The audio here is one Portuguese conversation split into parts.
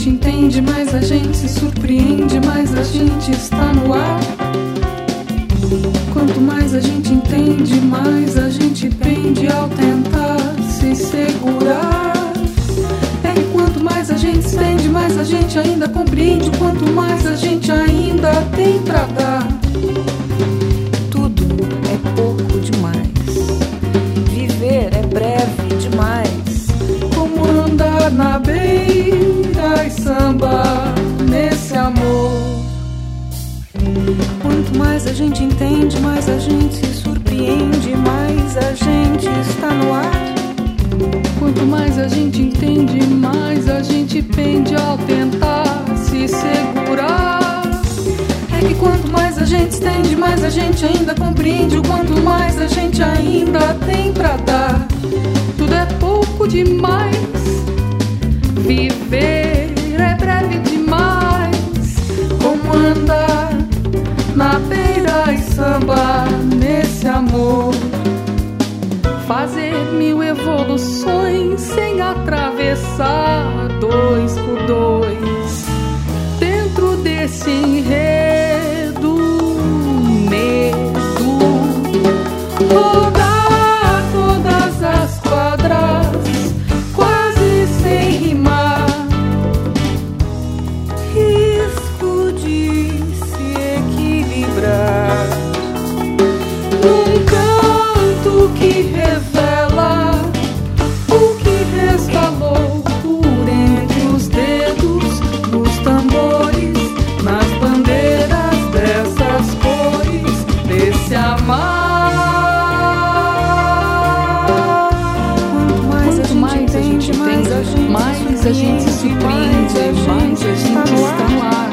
gente entende, mais a gente se surpreende, mais a gente está no ar. Quanto mais a gente entende, mais a gente pende ao tentar se segurar. É que quanto mais a gente entende, mais a gente ainda compreende, quanto mais a gente ainda tem pra dar. Tudo é pouco demais. Viver é breve demais. Como andar na beira e samba nesse amor. Quanto mais a gente entende, mais a gente se surpreende, mais a gente está no ar. Quanto mais a gente entende, mais a gente pende ao tentar se segurar. É que quanto mais a gente estende, mais a gente ainda compreende. O quanto mais a gente ainda tem pra dar. Tudo é pouco demais. Beira e samba nesse amor. Fazer mil evoluções sem atravessar dois por dois. Mais a gente entende, mais a gente se surpreende, mais a gente está no ar.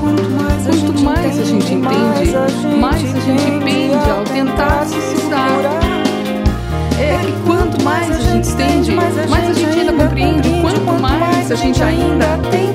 Quanto mais a gente entende, mais a gente pende ao tentar se segurar. É que quanto mais a gente entende, mais a gente ainda compreende. Quanto mais a gente ainda tem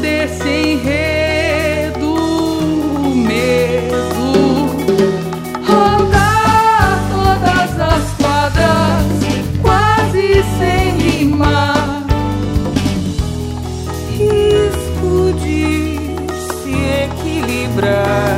desse enredo, medo rodar todas as quadras, quase sem rimar, risco de se equilibrar.